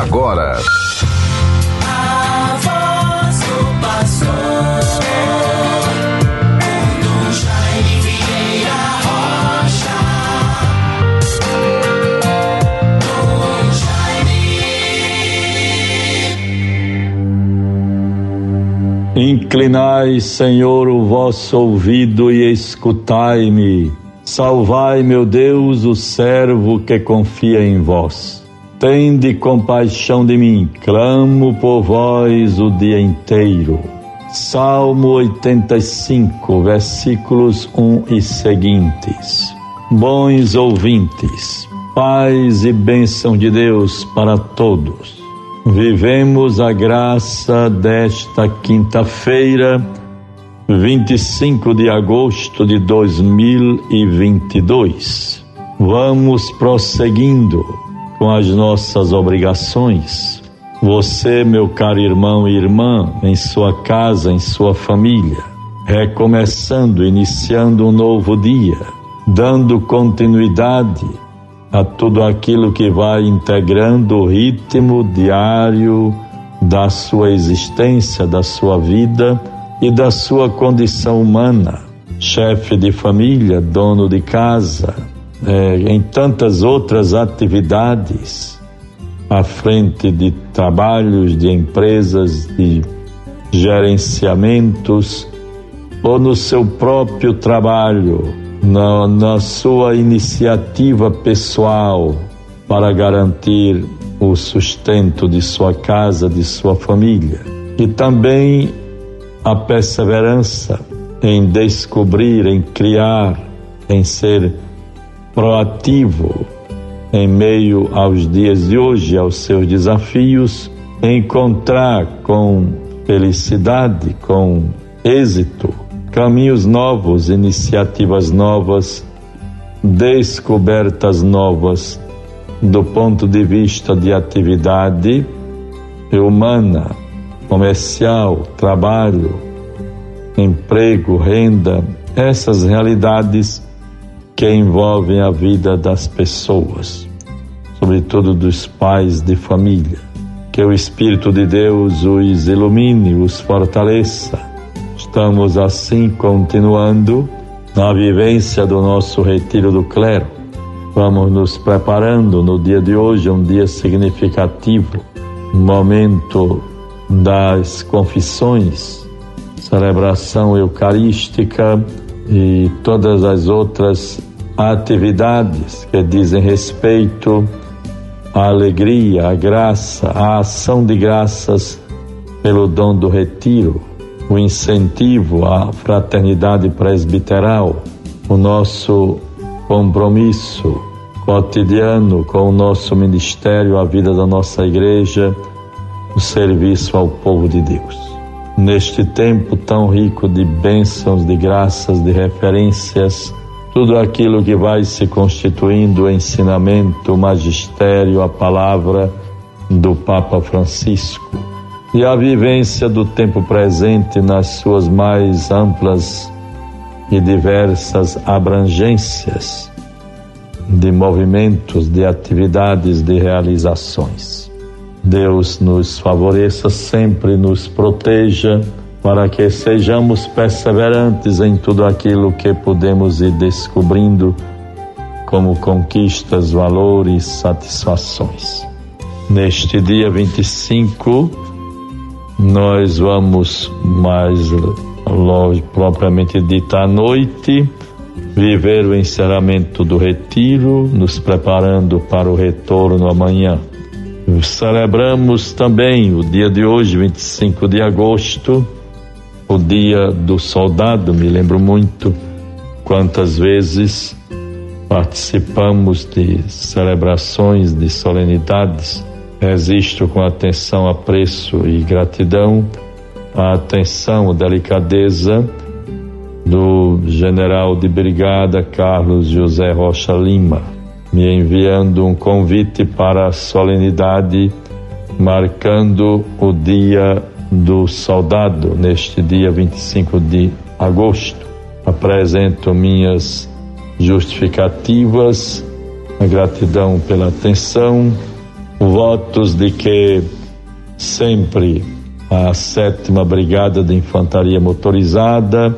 agora. A voz do pastor. Inclinai, Senhor, o vosso ouvido e escutai-me. Salvai, meu Deus, o servo que confia em vós. Tende compaixão de mim, clamo por vós o dia inteiro. Salmo 85, versículos 1 e seguintes. Bons ouvintes, paz e bênção de Deus para todos. Vivemos a graça desta quinta-feira, 25 de agosto de 2022. Vamos prosseguindo com as nossas obrigações. Você, meu caro irmão e irmã, em sua casa, em sua família, recomeçando, iniciando um novo dia, dando continuidade a tudo aquilo que vai integrando o ritmo diário da sua existência, da sua vida e da sua condição humana. Chefe de família, dono de casa, é, em tantas outras atividades, à frente de trabalhos, de empresas, de gerenciamentos, ou no seu próprio trabalho, na, na sua iniciativa pessoal para garantir o sustento de sua casa, de sua família. E também a perseverança em descobrir, em criar, em ser proativo em meio aos dias de hoje, aos seus desafios, encontrar com felicidade, com êxito, caminhos novos, iniciativas novas, descobertas novas do ponto de vista de atividade humana, comercial, trabalho, emprego, renda, essas realidades que envolvem a vida das pessoas, sobretudo dos pais de família. Que o Espírito de Deus os ilumine, os fortaleça. Estamos assim continuando na vivência do nosso retiro do clero. Vamos nos preparando no dia de hoje, um dia significativo, um momento das confissões, celebração eucarística e todas as outras atividades que dizem respeito à alegria, à graça, à ação de graças pelo dom do retiro, o incentivo à fraternidade presbiteral, o nosso compromisso cotidiano com o nosso ministério, a vida da nossa igreja, o serviço ao povo de Deus neste tempo tão rico de bênçãos, de graças, de referências, tudo aquilo que vai se constituindo o ensinamento, o magistério, a palavra do Papa Francisco e a vivência do tempo presente nas suas mais amplas e diversas abrangências de movimentos, de atividades, de realizações. Deus nos favoreça sempre, nos proteja, para que sejamos perseverantes em tudo aquilo que podemos ir descobrindo como conquistas, valores, satisfações. Neste dia 25, nós vamos mais logo, propriamente dita à noite, viver o encerramento do retiro, nos preparando para o retorno amanhã. Celebramos também o dia de hoje, 25 de agosto, o dia do soldado. Me lembro muito quantas vezes participamos de celebrações, de solenidades. Resisto com atenção, apreço e gratidão a atenção, a delicadeza do general de brigada Carlos José Rocha Lima me enviando um convite para a solenidade marcando o dia do soldado, neste dia 25 de agosto. Apresento minhas justificativas, a gratidão pela atenção votos de que sempre a sétima Brigada de Infantaria Motorizada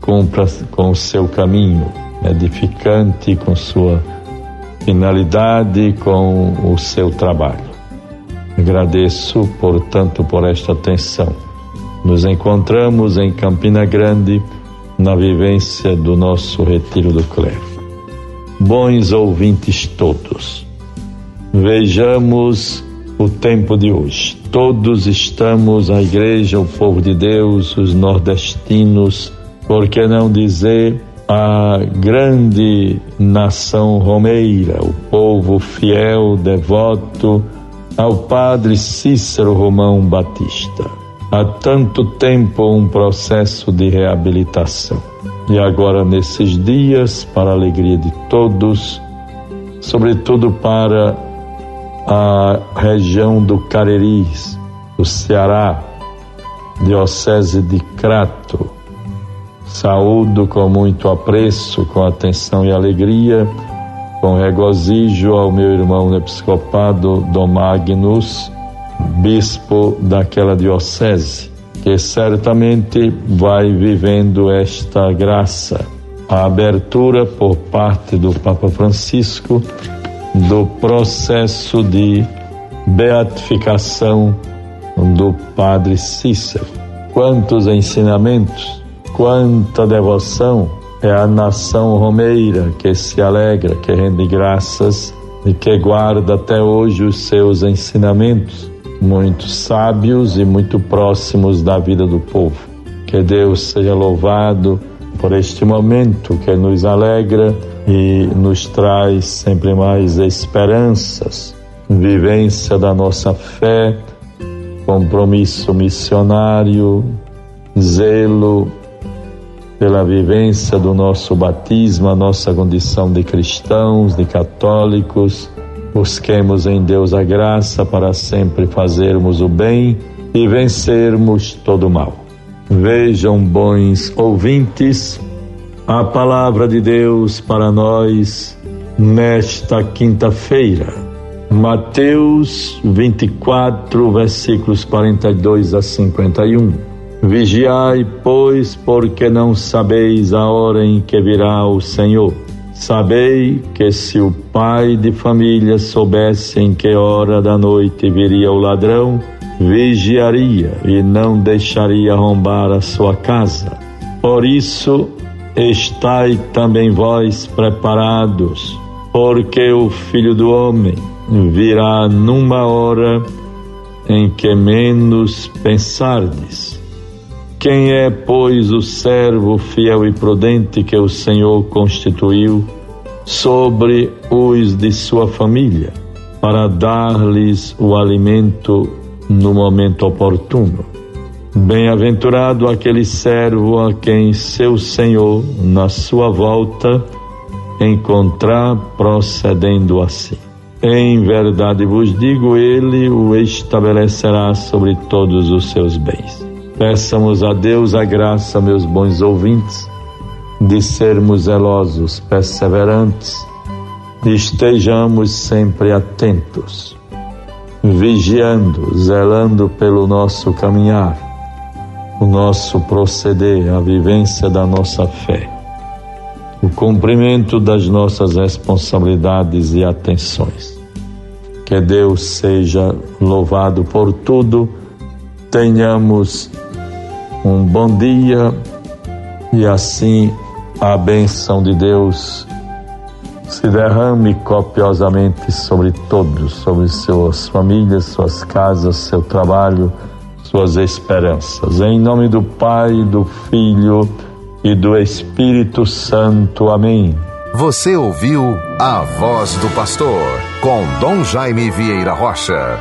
cumpra com o seu caminho edificante, com sua finalidade, com o seu trabalho. Agradeço, portanto, por esta atenção. Nos encontramos em Campina Grande, na vivência do nosso Retiro do Clero. Bons ouvintes todos, vejamos o tempo de hoje. Todos estamos, a igreja, o povo de Deus, os nordestinos, por que não dizer a grande nação romeira, o povo fiel, devoto ao padre Cícero Romão Batista. Há tanto tempo um processo de reabilitação. E agora, nesses dias, para a alegria de todos, sobretudo para a região do Careris, do Ceará, Diocese de Crato. Saúdo com muito apreço, com atenção e alegria, com regozijo ao meu irmão episcopado Dom Magnus, bispo daquela diocese, que certamente vai vivendo esta graça, a abertura por parte do Papa Francisco do processo de beatificação do Padre Cícero. Quantos ensinamentos, quanta devoção é a nação romeira que se alegra, que rende graças e que guarda até hoje os seus ensinamentos, muito sábios e muito próximos da vida do povo. Que Deus seja louvado por este momento que nos alegra e nos traz sempre mais esperanças, vivência da nossa fé, compromisso missionário, zelo pela vivência do nosso batismo, a nossa condição de cristãos, de católicos. Busquemos em Deus a graça para sempre fazermos o bem e vencermos todo o mal. Vejam, bons ouvintes, a palavra de Deus para nós nesta quinta-feira. Mateus 24, versículos 42 a 51. Vigiai, pois, porque não sabeis a hora em que virá o Senhor. Sabei que se o pai de família soubesse em que hora da noite viria o ladrão, vigiaria e não deixaria arrombar a sua casa. Por isso, estai também vós preparados, porque o Filho do Homem virá numa hora em que menos pensardes. Quem é, pois, o servo fiel e prudente que o Senhor constituiu sobre os de sua família, para dar-lhes o alimento no momento oportuno? Bem-aventurado aquele servo a quem seu Senhor, na sua volta, encontrar procedendo assim. Em verdade vos digo, ele o estabelecerá sobre todos os seus bens. Peçamos a Deus a graça, meus bons ouvintes, de sermos zelosos, perseverantes, estejamos sempre atentos, vigiando, zelando pelo nosso caminhar o nosso proceder, a vivência da nossa fé, o cumprimento das nossas responsabilidades e atenções. Que Deus seja louvado por tudo, tenhamos um bom dia e assim a bênção de Deus se derrame copiosamente sobre todos, sobre suas famílias, suas casas, seu trabalho suas esperanças. Em nome do Pai, do Filho e do Espírito Santo. Amém. Você ouviu a voz do pastor com Dom Jaime Vieira Rocha.